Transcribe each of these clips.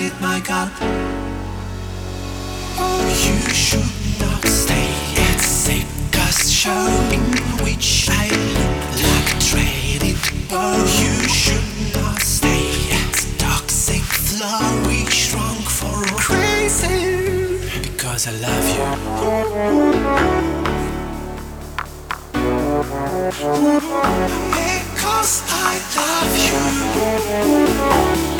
Did my gut. You should not stay at Sika's show, in which I look like traded bow. You should not stay at Toxic Flow, which drunk for crazy. Because I love you. Because I love you.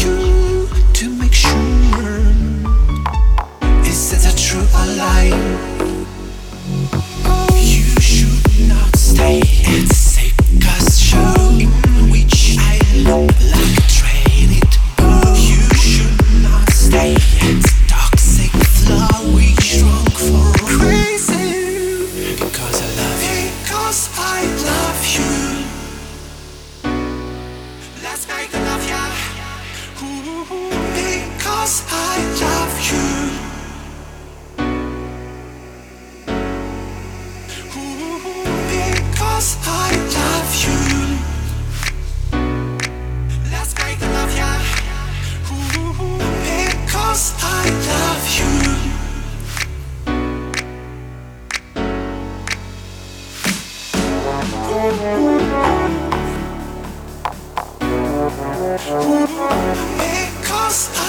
to make sure is that a true or lie? You should not stay Because I